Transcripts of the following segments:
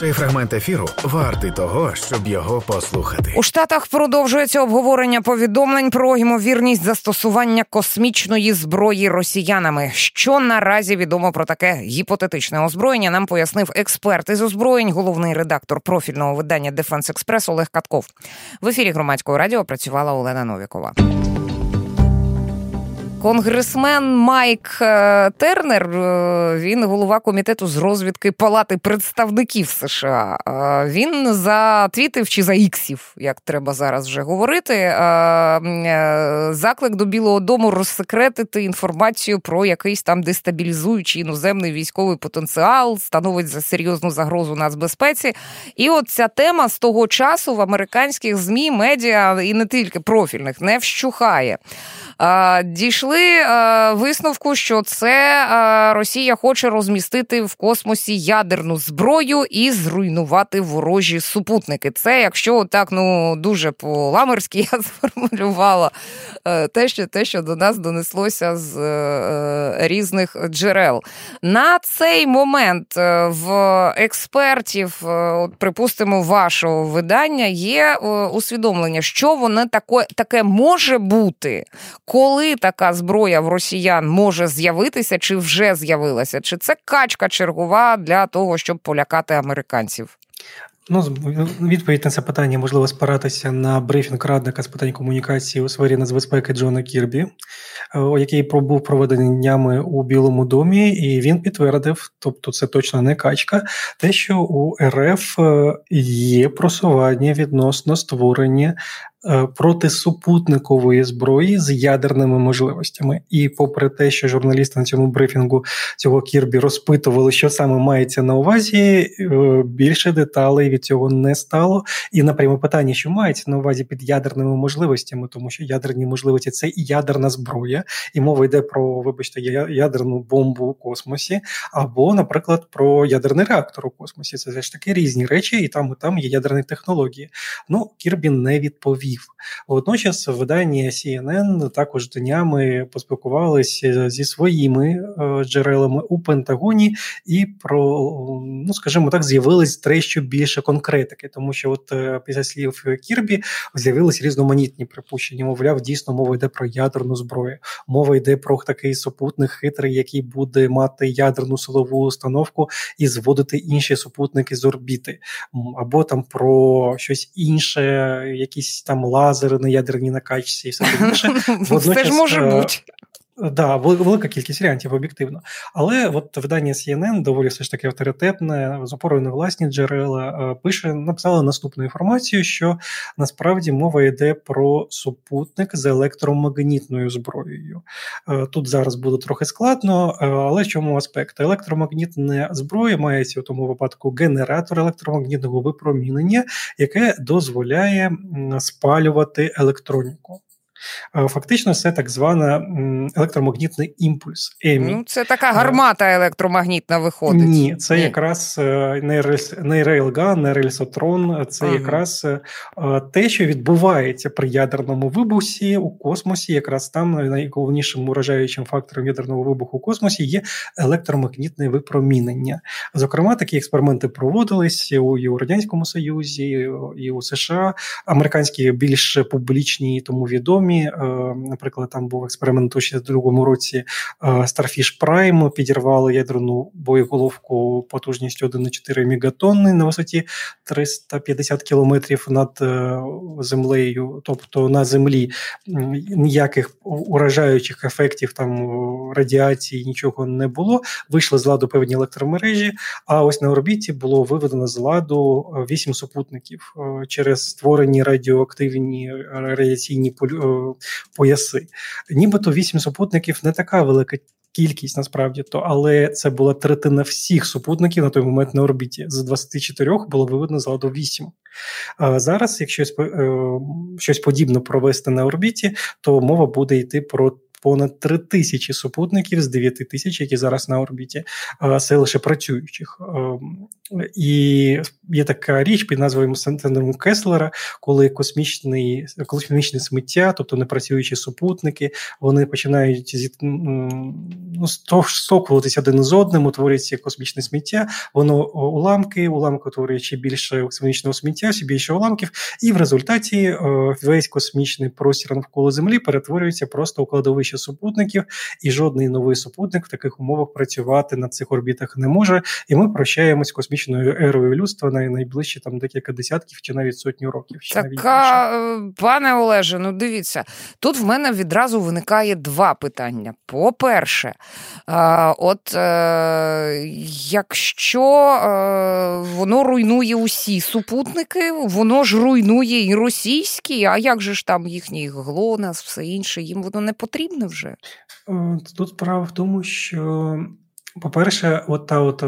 Цей фрагмент ефіру вартий того, щоб його послухати. У Штатах продовжується обговорення повідомлень про ймовірність застосування космічної зброї росіянами. Що наразі відомо про таке гіпотетичне озброєння? Нам пояснив експерт із озброєнь, головний редактор профільного видання Defense Express Олег Катков. В ефірі громадського радіо працювала Олена Новікова. Конгресмен Майк е, Тернер, е, він голова комітету з розвідки Палати представників США. Е, він затвітив чи заіксив, як треба зараз вже говорити. Заклик до Білого Дому розсекретити інформацію про якийсь там дестабілізуючий іноземний військовий потенціал, становить за серйозну загрозу нацбезпеці. І от ця тема з того часу в американських змі медіа і не тільки профільних не вщухає. Дійшли висновку, що це Росія хоче розмістити в космосі ядерну зброю і зруйнувати ворожі супутники. Це якщо так ну дуже по-ламерськи я сформулювала е, те, що те, що до нас донеслося з е, різних джерел. На цей момент е, в експертів, от припустимо, вашого видання є усвідомлення, що воно таке, таке може бути коли така зброя в росіян може з'явитися, чи вже з'явилася? Чи це качка чергова для того, щоб полякати американців? Ну, відповідь на це питання можливо спиратися на брифінг радника з питань комунікації у сфері нацбезпеки Джона Кірбі, е, який був проведений днями у Білому домі, і він підтвердив, тобто це точно не качка, те, що у РФ е, є просування відносно створення протисупутникової зброї з ядерними можливостями. І попри те, що журналісти на цьому брифінгу цього Кірбі розпитували, що саме мається на увазі, е, більше деталей від цього не стало. І на пряме питання, що мається на увазі під ядерними можливостями, тому що ядерні можливості це і ядерна зброя, і мова йде про, вибачте, ядерну бомбу у космосі, або, наприклад, про ядерний реактор у космосі. Це ж таки різні речі, і там і там є ядерні технології. Ну, Кірбі не відповів розповів. Водночас видання CNN також днями поспілкувалися зі своїми е, джерелами у Пентагоні і про, ну скажімо так, з'явились трещо більше конкретики, тому що от е, після слів Кірбі з'явились різноманітні припущення. Мовляв, дійсно мова йде про ядерну зброю. Мова йде про такий супутник хитрий, який буде мати ядерну силову установку і зводити інші супутники з орбіти, або там про щось інше, якісь там там лазери на ядерній накачці і все інше. Це ж може е, бути. Да, велика кількість варіантів об'єктивно. Але от видання CNN доволі все ж таки авторитетне, з опорою на власні джерела, е, пише, написала наступну інформацію, що насправді мова йде про супутник з електромагнітною зброєю. Е, тут зараз буде трохи складно, але в чому аспект? Електромагнітна зброя мається у тому випадку генератор електромагнітного випромінення, яке дозволяє спалювати електроніку. Е, фактично, це так звана електромагнітний імпульс. ЕМІ. Ну, Це така гармата електромагнітна виходить. Ні, це Ні. якраз не рейлган, не рельсотрон, це ага. якраз е, те, що відбувається при ядерному вибусі у космосі. Якраз там найголовнішим уражаючим фактором ядерного вибуху у космосі є електромагнітне випромінення. Зокрема, такі експерименти проводились і у Радянському Союзі, і у США. Американські більш публічні тому відомі. Xiaomi, е, наприклад, там був експеримент у 62 році е, Starfish Prime, підірвали ядерну боєголовку потужністю 1,4 мегатонни на висоті 350 кілометрів над е, землею, тобто на землі ніяких уражаючих ефектів там радіації нічого не було. Вийшли з ладу певні електромережі. А ось на орбіті було виведено з ладу вісім супутників через створені радіоактивні радіаційні пояси. Нібито вісім супутників не така велика. Кількість насправді то, але це була третина всіх супутників на той момент на орбіті. З 24 було виведено з ладу 8. А зараз, якщо щось, е, щось подібне провести на орбіті, то мова буде йти про понад 3 тисячі супутників з 9 тисяч, які зараз на орбіті, це лише працюючих. І є така річ під назвою синдрому Кеслера, коли космічний космічне сміття, тобто непрацюючі супутники, вони починають зіт... ну, стокуватися один з одним, утворюється космічне сміття, воно уламки, уламки утворюючи більше космічного сміття, все більше уламків, і в результаті весь космічний простір навколо Землі перетворюється просто у кладовище супутників, і жодний новий супутник в таких умовах працювати на цих орбітах не може. І ми прощаємось космічною ерою людства на найближчі там декілька десятків чи навіть сотню років. Чи так, навіть пане Олеже, ну дивіться, тут в мене відразу виникає два питання. По-перше, от е, якщо е, воно руйнує усі супутники, воно ж руйнує і російські, а як же ж там їхній ГЛОНАС, все інше, їм воно не потрібне вже? Е, тут справа в тому, що, по-перше, от та от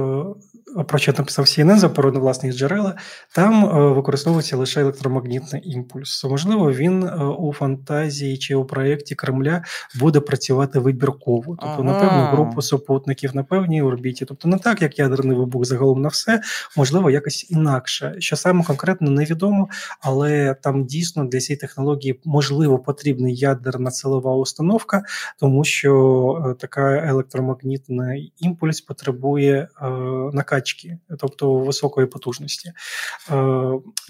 про що написав CNN за на власних джерела, там е, використовується лише електромагнітний імпульс. Можливо, він е, у фантазії чи у проєкті Кремля буде працювати вибірково, тобто ага. на певну групу супутників, на певній орбіті. Тобто не так, як ядерний вибух загалом на все, можливо, якось інакше. Що саме конкретно невідомо, але там дійсно для цієї технології можливо потрібна ядерна силова установка, тому що е, така електромагнітний імпульс потребує накачання накачки, тобто високої потужності. Е,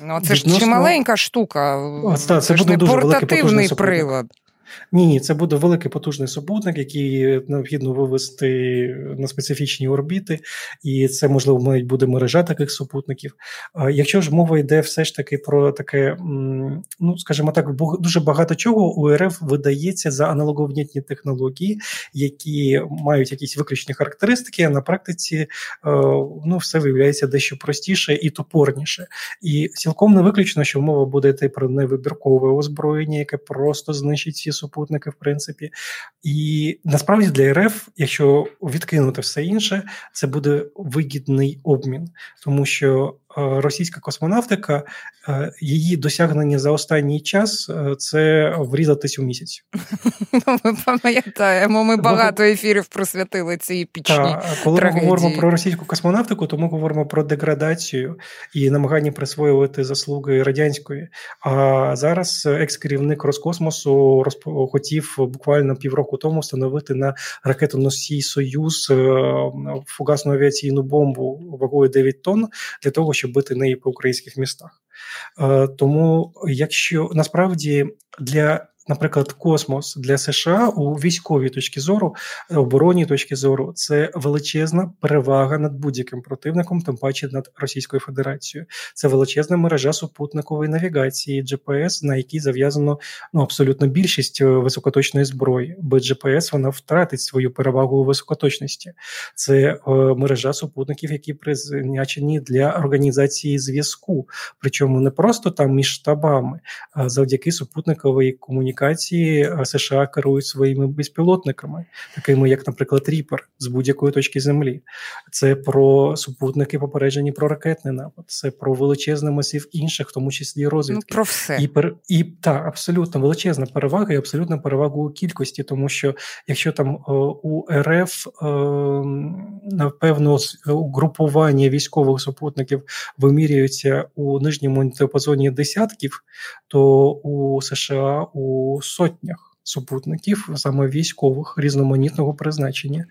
ну, Це ж чималенька штука. О, це, це буде дуже портативний прилад. Ні, ні, це буде великий потужний супутник, який необхідно вивести на специфічні орбіти, і це можливо навіть буде мережа таких супутників. Якщо ж мова йде все ж таки про таке, ну скажімо так, дуже багато чого у РФ видається за аналоговнітні технології, які мають якісь виключні характеристики, а на практиці е, ну, все виявляється дещо простіше і топорніше. І цілком не виключно, що мова буде йти про невибіркове озброєння, яке просто знищить ці супутники, в принципі. І насправді для РФ, якщо відкинути все інше, це буде вигідний обмін, тому що російська космонавтика, е, її досягнення за останній час е, це врізатись у місяць. Ну, ми пам'ятаємо, ми багато ефірів присвятили цій пічній Та, Коли трагедії. ми говоримо про російську космонавтику, то ми говоримо про деградацію і намагання присвоювати заслуги радянської. А зараз екс-керівник Роскосмосу хотів буквально півроку тому встановити на ракетоносій Союз фугасну авіаційну бомбу вагою 9 тонн для того, щоб щоб бити неї по українських містах. Е, тому, якщо насправді для наприклад, космос для США у військовій точки зору, оборонній точки зору, це величезна перевага над будь-яким противником, тим паче над Російською Федерацією. Це величезна мережа супутникової навігації, GPS, на якій зав'язано ну абсолютно більшість е, високоточної зброї. Без GPS вона втратить свою перевагу у високоточності. Це е, мережа супутників, які призначені для організації зв'язку, причому не просто там між штабами, а завдяки супутниковій комунікації комунікації е, США керують своїми безпілотниками, такими як, наприклад, Ріпер з будь-якої точки землі. Це про супутники попереджені про ракетний напад, це про величезний масив інших, в тому числі розвідки. Ну, про все. І пер і так, абсолютно величезна перевага і абсолютна перевага у кількості, тому що якщо там о, е, у РФ о, е, напевно угрупування військових супутників вимірюються у нижньому діапазоні десятків, то у США у сотнях супутників, саме військових різноманітного призначення,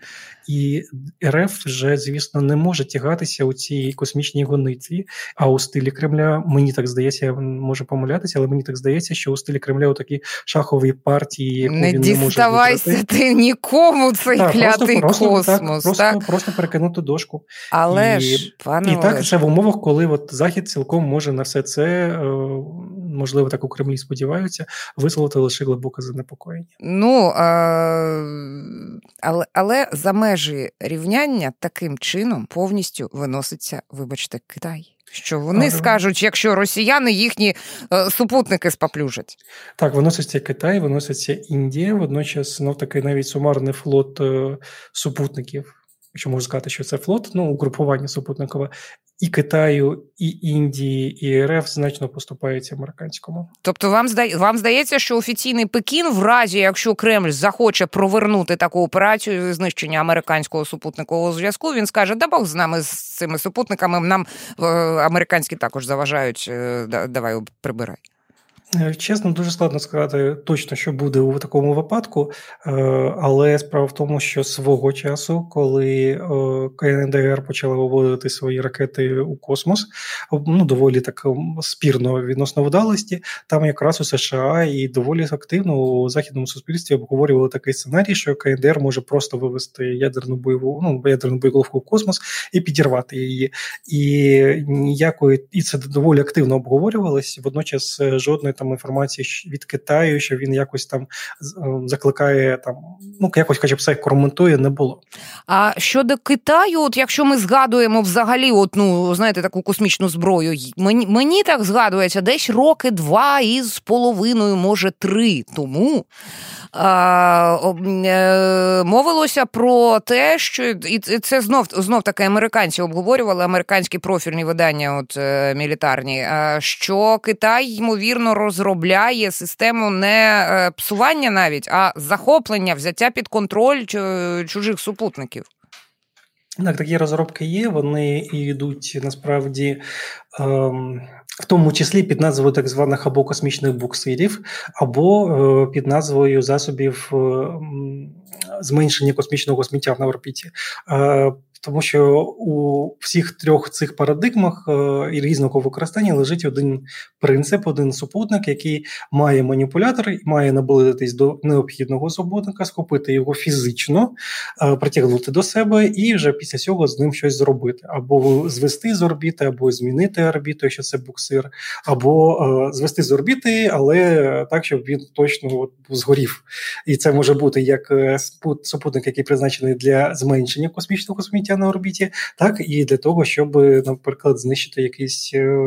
і РФ вже, звісно, не може тягатися у цій космічній гонитві. А у стилі Кремля мені так здається, я можу помилятися, але мені так здається, що у стилі Кремля у такі шахові партії, яку не він не може ти нікому цей так, клятий просто, космос. Так, просто, так? просто перекинути дошку. Але і, ж пане і так це в умовах, коли от захід цілком може на все це е, можливо так у Кремлі сподіваються, висловити лише глибоке занепокоєння. Ну але але за межі рівняння таким чином повністю виноситься, вибачте, Китай. Що вони а, скажуть, якщо росіяни їхні е, супутники споплюжать? Так, виноситься Китай, виноситься Індія. Водночас знов таки навіть сумарний флот е, супутників, якщо можна сказати, що це флот, ну угрупування супутникове і Китаю, і Індії, і РФ значно поступаються американському. Тобто, вам здає вам здається, що офіційний Пекін, в разі якщо Кремль захоче провернути таку операцію знищення американського супутникового зв'язку, він скаже: да Бог з нами з цими супутниками нам е, американські також заважають. Е, давай прибирай. Е, чесно, дуже складно сказати точно, що буде у такому випадку, е, але справа в тому, що свого часу, коли е, КНДР почала виводити свої ракети у космос, ну доволі так спірно відносно вдалості, там якраз у США і доволі активно у західному суспільстві обговорювали такий сценарій, що КНДР може просто вивести ядерну бойову ну ядерну боєголовку в космос і підірвати її. І ніякої і це доволі активно обговорювалось. Водночас жодної там інформації від Китаю, що він якось там е, закликає там, ну якось, хоча б це коментує, не було. А щодо Китаю, от якщо ми згадуємо взагалі, от ну знаєте, таку космічну зброю, мені мені так згадується, десь роки два із половиною, може три тому. Е, мовилося про те, що і це знов знов таки американці обговорювали американські профільні видання, от е, мілітарні, що Китай ймовірно розробляє систему не е, псування навіть, а захоплення, взяття під контроль чужих супутників. Так, такі розробки є. Вони йдуть насправді. Ем в тому числі під назвою так званих або космічних буксирів, або е, під назвою засобів е, зменшення космічного сміття на орбіті. Е, тому що у всіх трьох цих парадигмах е, і різного використання лежить один принцип, один супутник, який має маніпулятор має наблизитись до необхідного супутника, схопити його фізично, е, притягнути до себе і вже після цього з ним щось зробити, або звести з орбіти, або змінити орбіту, якщо це буксир, або е, звести з орбіти, але так, щоб він точно от, згорів. І це може бути як супутник, який призначений для зменшення космічного сміття на орбіті, так і для того, щоб, наприклад, знищити якийсь е,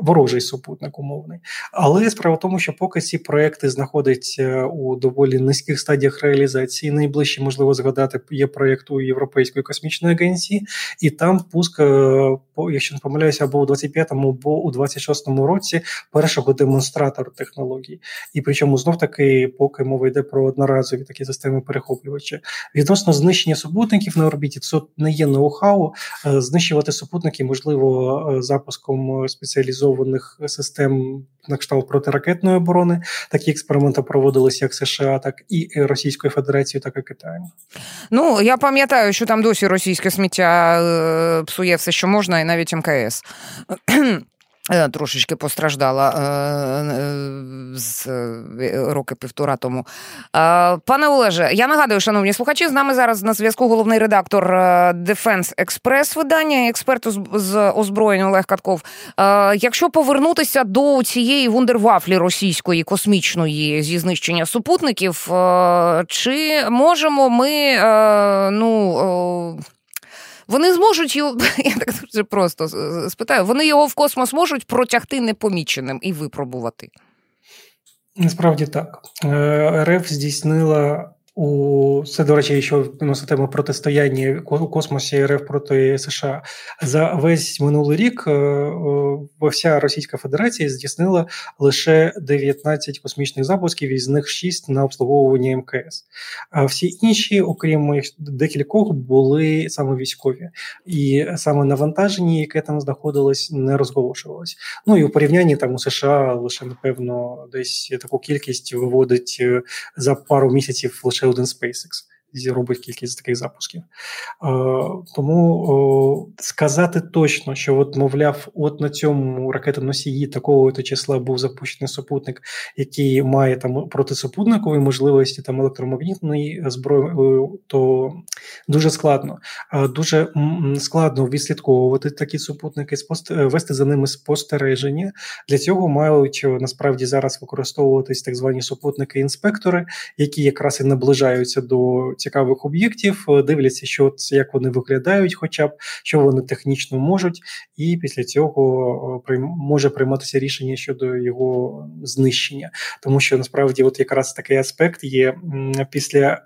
ворожий супутник умовний. Але справа в тому, що поки ці проекти знаходяться у доволі низьких стадіях реалізації, найближче можливо згадати є проєкт у Європейської космічної агенції, і там пуск, е, якщо не помиляюся, або у 25-му, або у 26-му році першого демонстратора технологій. І причому знов таки, поки мова йде про одноразові такі системи перехоплювачі. Відносно знищення супутників на орбіті, це не є ноу-хау. Е, знищувати супутники можливо е, запуском спеціалізованих цивілізованих систем на кшталт протиракетної оборони. Такі експерименти проводилися як США, так і Російською Федерацією, так і Китаєм. Ну я пам'ятаю, що там досі російське сміття е, псує все, що можна, і навіть МКС. Е, трошечки постраждала е, е, з роки півтора тому. Пане Олеже, я нагадую, шановні слухачі, з нами зараз на зв'язку головний редактор Defense Express видання, експерт з озброєння Олег Катков. Якщо повернутися до цієї вундервафлі російської космічної зі знищення супутників, чи можемо ми ну. Вони зможуть його, я так дуже просто спитаю, вони його в космос можуть протягти непоміченим і випробувати? Насправді так. Е, РФ здійснила у це, до речі, що тему протистояння у космосі РФ проти США за весь минулий рік е, е, вся Російська Федерація здійснила лише 19 космічних запусків, із них 6 на обслуговування МКС. А всі інші, окрім декількох, були саме військові, і саме навантаження, яке там знаходилось, не розголошувалось. Ну і у порівнянні там у США лише напевно десь таку кількість виводить е, за пару місяців лише один SpaceX робить кількість таких запусків. Тому сказати точно, що, от, мовляв, от на цьому ракетоносії такого то числа був запущений супутник, який має там протисупутникові можливості там електромагнітної зброї, е, то дуже складно. Дуже складно відслідковувати такі супутники, вести за ними спостереження. Для цього мають насправді зараз використовуватись так звані супутники-інспектори, які якраз і наближаються до цікавих об'єктів, е, дивляться, що як вони виглядають, хоча б що вони технічно можуть, і після цього е, може прийматися рішення щодо його знищення, тому що насправді, от якраз такий аспект є після.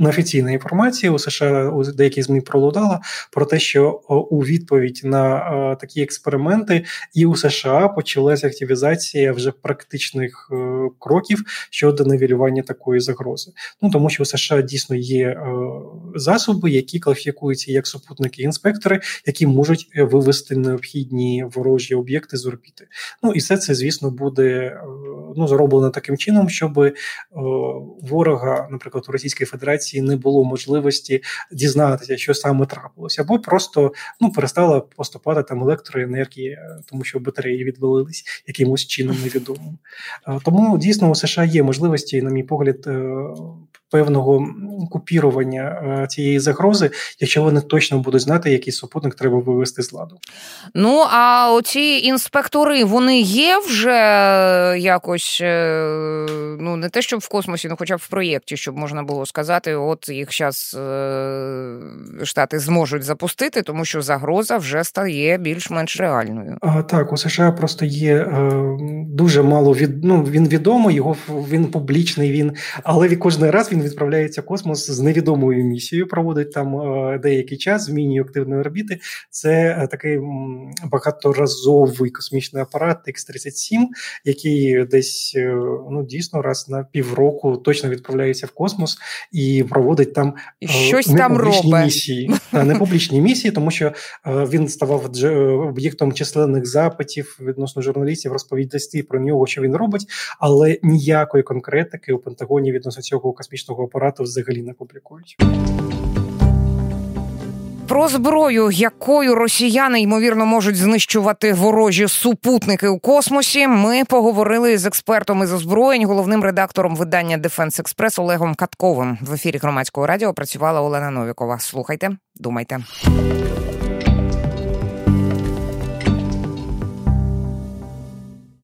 Е, неофіційна інформація у США у деякі змі пролудала про те, що у відповідь на такі експерименти і у США почалася активізація вже практичних кроків щодо нивелювання такої загрози. Ну тому що у США дійсно є засоби, які кваліфікуються як супутники інспектори, які можуть вивести необхідні ворожі об'єкти з орбіти. Ну і все це, звісно, буде ну зроблено таким чином, щоб ворога, наприклад, у Російської Федерації не було можливості дізнатися, що саме трапилося, або просто ну перестала поступати там електроенергія, тому що батареї відвалились якимось чином невідомим. Тому дійсно у США є можливості, на мій погляд, е, певного купірування е, цієї загрози, якщо вони точно будуть знати, який супутник треба вивести з ладу. Ну а оці інспектори вони є вже якось е, ну не те, щоб в космосі, ну хоча б в проєкті, щоб можна було сказати, от їх зараз е, штати зможуть запустити, тому що загроза вже стає більш-менш реальною. А, Так, у США просто є е, дуже мало від ну він відомий, його він публічний. Він але кожен раз він відправляється в космос з невідомою місією. Проводить там е, деякий час, змінює активної орбіти. Це е, такий багаторазовий космічний апарат X-37, який десь е, ну дійсно раз на півроку точно відправляється в космос і проводить там щось там робить. місії, не публічні місії, тому що він ставав об'єктом численних запитів відносно журналістів, розповідності про нього, що він робить, але ніякої конкретики у Пентагоні відносно цього космічного апарату взагалі не публікують. Про зброю, якою росіяни ймовірно можуть знищувати ворожі супутники у космосі, ми поговорили з експертом із озброєнь, головним редактором видання Defense Express Олегом Катковим. В ефірі громадського радіо працювала Олена Новікова. Слухайте, думайте.